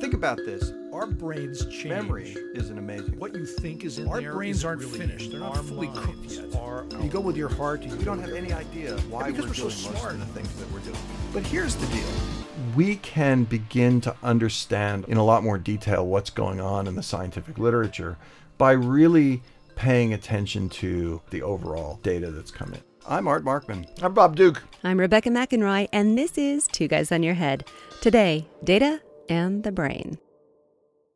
Think about this. Our brains change. Memory isn't amazing. What you think is in Our there brains isn't aren't really finished. They're not fully cooked yet. You go with your heart. You we don't have any idea why because we're, we're so doing most smart. of the things that we're doing. But here's the deal. We can begin to understand in a lot more detail what's going on in the scientific literature by really paying attention to the overall data that's coming. in. I'm Art Markman. I'm Bob Duke. I'm Rebecca McInroy, and this is Two Guys on Your Head. Today, data and the brain.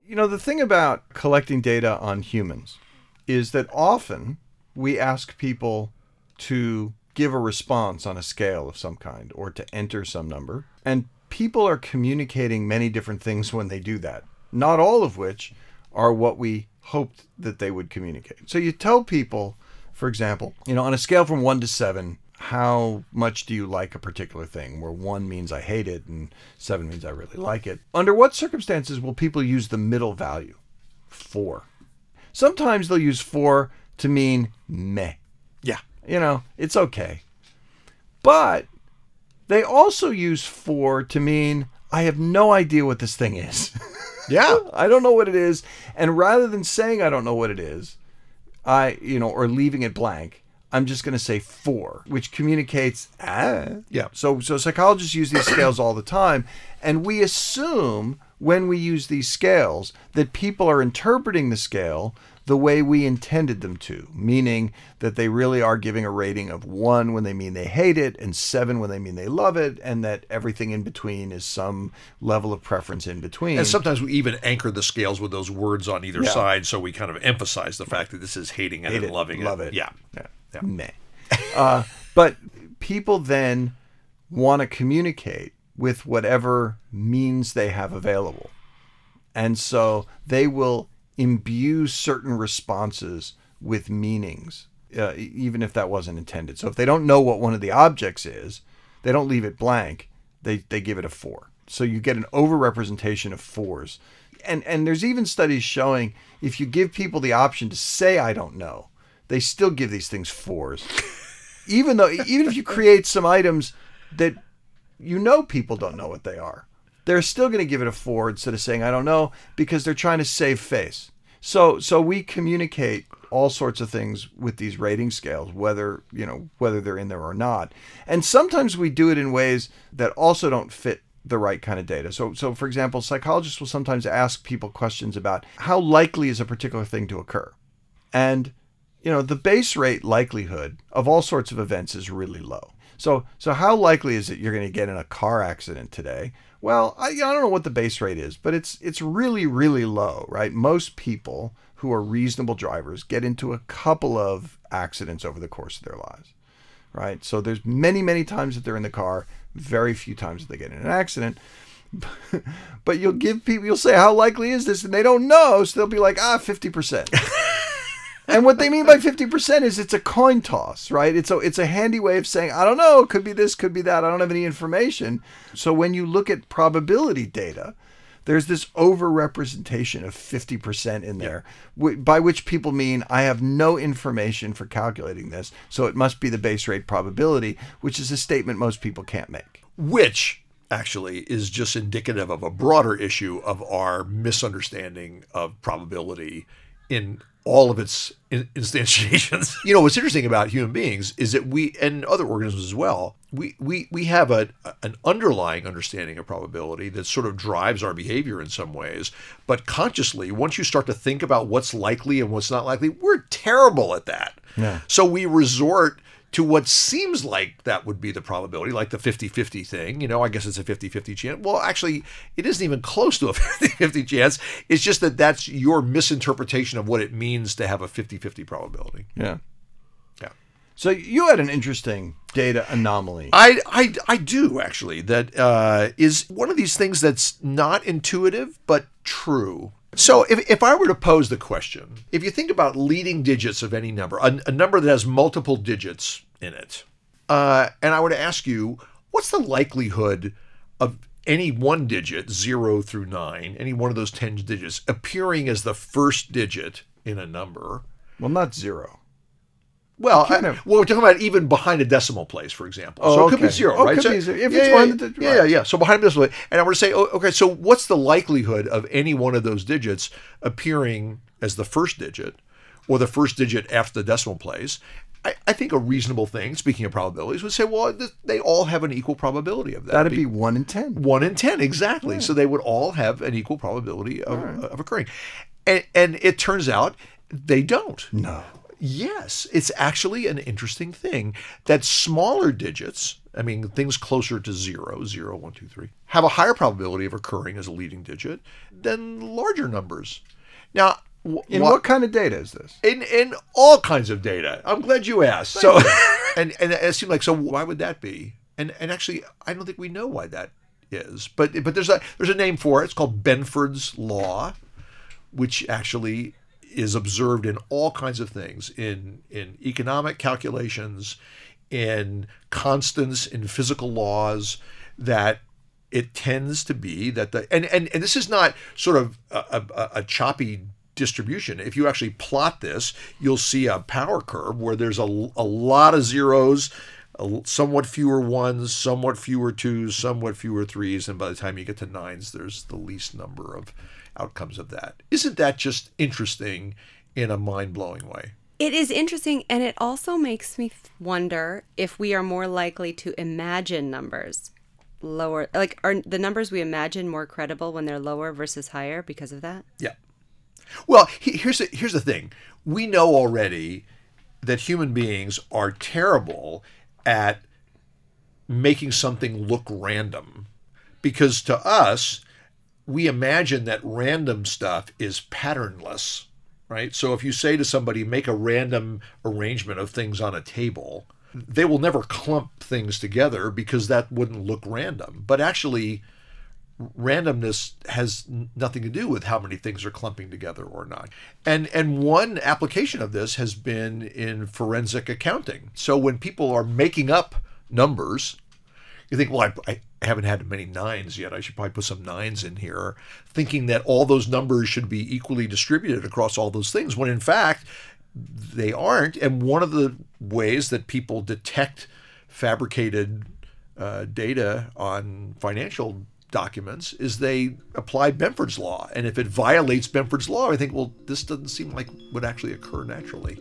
You know, the thing about collecting data on humans is that often we ask people to give a response on a scale of some kind or to enter some number. And people are communicating many different things when they do that, not all of which are what we hoped that they would communicate. So you tell people, for example, you know, on a scale from one to seven, how much do you like a particular thing? Where one means I hate it and seven means I really like it. Under what circumstances will people use the middle value? Four. Sometimes they'll use four to mean meh. Yeah. You know, it's okay. But they also use four to mean I have no idea what this thing is. Yeah. I don't know what it is. And rather than saying I don't know what it is, I, you know, or leaving it blank, I'm just going to say four, which communicates ah. Yeah. So so psychologists use these scales all the time, and we assume when we use these scales that people are interpreting the scale the way we intended them to, meaning that they really are giving a rating of one when they mean they hate it, and seven when they mean they love it, and that everything in between is some level of preference in between. And sometimes we even anchor the scales with those words on either Yeah. side, so we kind of emphasize the fact that this is hating it Hate and it, loving love it. it. Yeah. Yeah. Yeah. Meh. uh, but people then want to communicate with whatever means they have available. And so they will imbue certain responses with meanings, uh, even if that wasn't intended. So if they don't know what one of the objects is, they don't leave it blank. They, they give it a four. So you get an overrepresentation of fours. And, and there's even studies showing if you give people the option to say, I don't know, they still give these things fours. even though, even if you create some items that you know people don't know what they are. They're still going to give it a four instead of saying I don't know because they're trying to save face. So so we communicate all sorts of things with these rating scales whether, you know, whether they're in there or not. And sometimes we do it in ways that also don't fit the right kind of data. So so for example, psychologists will sometimes ask people questions about how likely is a particular thing to occur. And you know, the base rate likelihood of all sorts of events is really low. So, so how likely is it you're going to get in a car accident today? Well, I, I don't know what the base rate is, but it's it's really really low, right? Most people who are reasonable drivers get into a couple of accidents over the course of their lives, right? So there's many many times that they're in the car, very few times that they get in an accident. but you'll give people, you'll say, how likely is this? And they don't know, so they'll be like, ah, fifty percent. And what they mean by 50% is it's a coin toss, right? It's a it's a handy way of saying I don't know, could be this, could be that. I don't have any information. So when you look at probability data, there's this overrepresentation of 50% in there, wh- by which people mean I have no information for calculating this, so it must be the base rate probability, which is a statement most people can't make. Which actually is just indicative of a broader issue of our misunderstanding of probability in all of its in- instantiations. you know, what's interesting about human beings is that we and other organisms as well, we we we have a an underlying understanding of probability that sort of drives our behavior in some ways, but consciously once you start to think about what's likely and what's not likely, we're terrible at that. Yeah. So we resort to what seems like that would be the probability, like the 50 50 thing. You know, I guess it's a 50 50 chance. Well, actually, it isn't even close to a 50 50 chance. It's just that that's your misinterpretation of what it means to have a 50 50 probability. Yeah. Yeah. So you had an interesting data anomaly. I, I, I do actually. That uh, is one of these things that's not intuitive, but true. So if, if I were to pose the question, if you think about leading digits of any number, a, a number that has multiple digits in it, uh, and I would ask you, what's the likelihood of any one digit, zero through nine, any one of those 10 digits, appearing as the first digit in a number? well, not zero. Well, I- of. well, we're talking about even behind a decimal place, for example. Oh, so it could be okay. zero, Oh, right? could So- be zero. If yeah, it's yeah, one, yeah, the- yeah, right. yeah, yeah. So behind a decimal place, and I want to say, oh, okay, so what's the likelihood of any one of those digits appearing as the first digit, or the first digit after the decimal place? I, I think a reasonable thing, speaking of probabilities, would say, well, th- they all have an equal probability of that. That'd be one in ten. one in ten exactly so they would all have an equal probability of, of occurring and, and it turns out they don't No. yes it's actually an interesting thing that smaller digits i mean things closer to zero zero one two three have a higher probability of occurring as a leading digit than larger numbers now In wha- what kind of data is this? in in all kinds of data. I'm glad you asked. So, and and it seemed like so. Why would that be? And and actually, I don't think we know why that is. But but there's a there's a name for it. It's called Benford's law, which actually is observed in all kinds of things in in economic calculations, in constants in physical laws that it tends to be that the and and, and this is not sort of a, a, a choppy distribution if you actually plot this you'll see a power curve where there's a, a lot of zeros a, somewhat fewer ones somewhat fewer twos somewhat fewer threes and by the time you get to nines there's the least number of outcomes of that isn't that just interesting in a mind-blowing way It is interesting, and it also makes me wonder if we are more likely to imagine numbers lower. Like, are the numbers we imagine more credible when they're lower versus higher because of that? Yeah. Well, he- here's the, here's the thing. We know already that human beings are terrible at making something look random because to us we imagine that random stuff is patternless, right? So if you say to somebody make a random arrangement of things on a table, they will never clump things together because that wouldn't look random. But actually randomness has nothing to do with how many things are clumping together or not. And and one application of this has been in forensic accounting. So when people are making up numbers, you think, well, I, I haven't had many nines yet. I should probably put some nines in here, thinking that all those numbers should be equally distributed across all those things, when in fact, they aren't. And one of the ways that people detect fabricated uh, data on financial documents is they apply Benford's law. And if it violates Benford's law, I think, well, this doesn't seem like would actually occur naturally.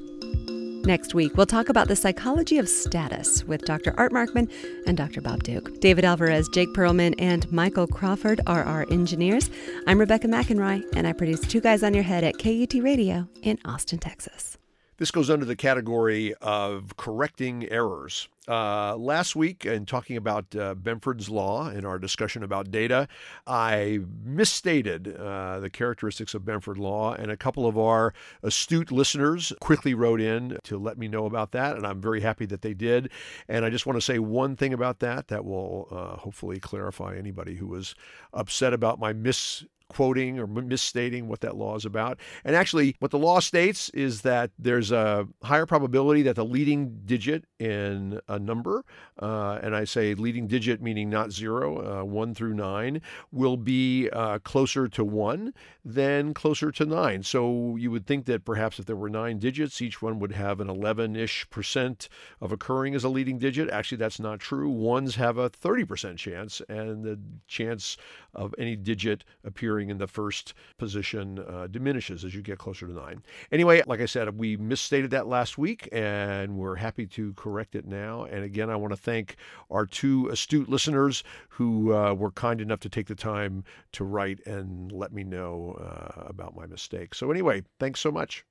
Next week, we'll talk about the psychology of status with Dr. Art Markman and Dr. Bob Duke. David Alvarez, Jake Perlman, and Michael Crawford are our engineers. I'm Rebecca McInroy, and I produce Two Guys on Your Head at KUT Radio in Austin, Texas. This goes under the category of correcting errors. Uh, last week, in talking about uh, Benford's Law in our discussion about data, I misstated uh, the characteristics of Benford Law, and a couple of our astute listeners quickly wrote in to let me know about that, and I'm very happy that they did. And I just want to say one thing about that that will uh, hopefully clarify anybody who was upset about my mis quoting or misstating what that law is about. And actually, what the law states is that there's a higher probability that the leading digit in a number, uh, and I say leading digit meaning not zero, uh, one through nine, will be uh, closer to one than closer to nine. So you would think that perhaps if there were nine digits, each one would have an 11 ish percent of occurring as a leading digit. Actually, that's not true. Ones have a 30% chance, and the chance of any digit appearing in the first position uh, diminishes as you get closer to nine. Anyway, like I said, we misstated that last week, and we're happy to correct it now. And again, I want to thank our two astute listeners who uh, were kind enough to take the time to write and let me know uh, about my mistake. So, anyway, thanks so much.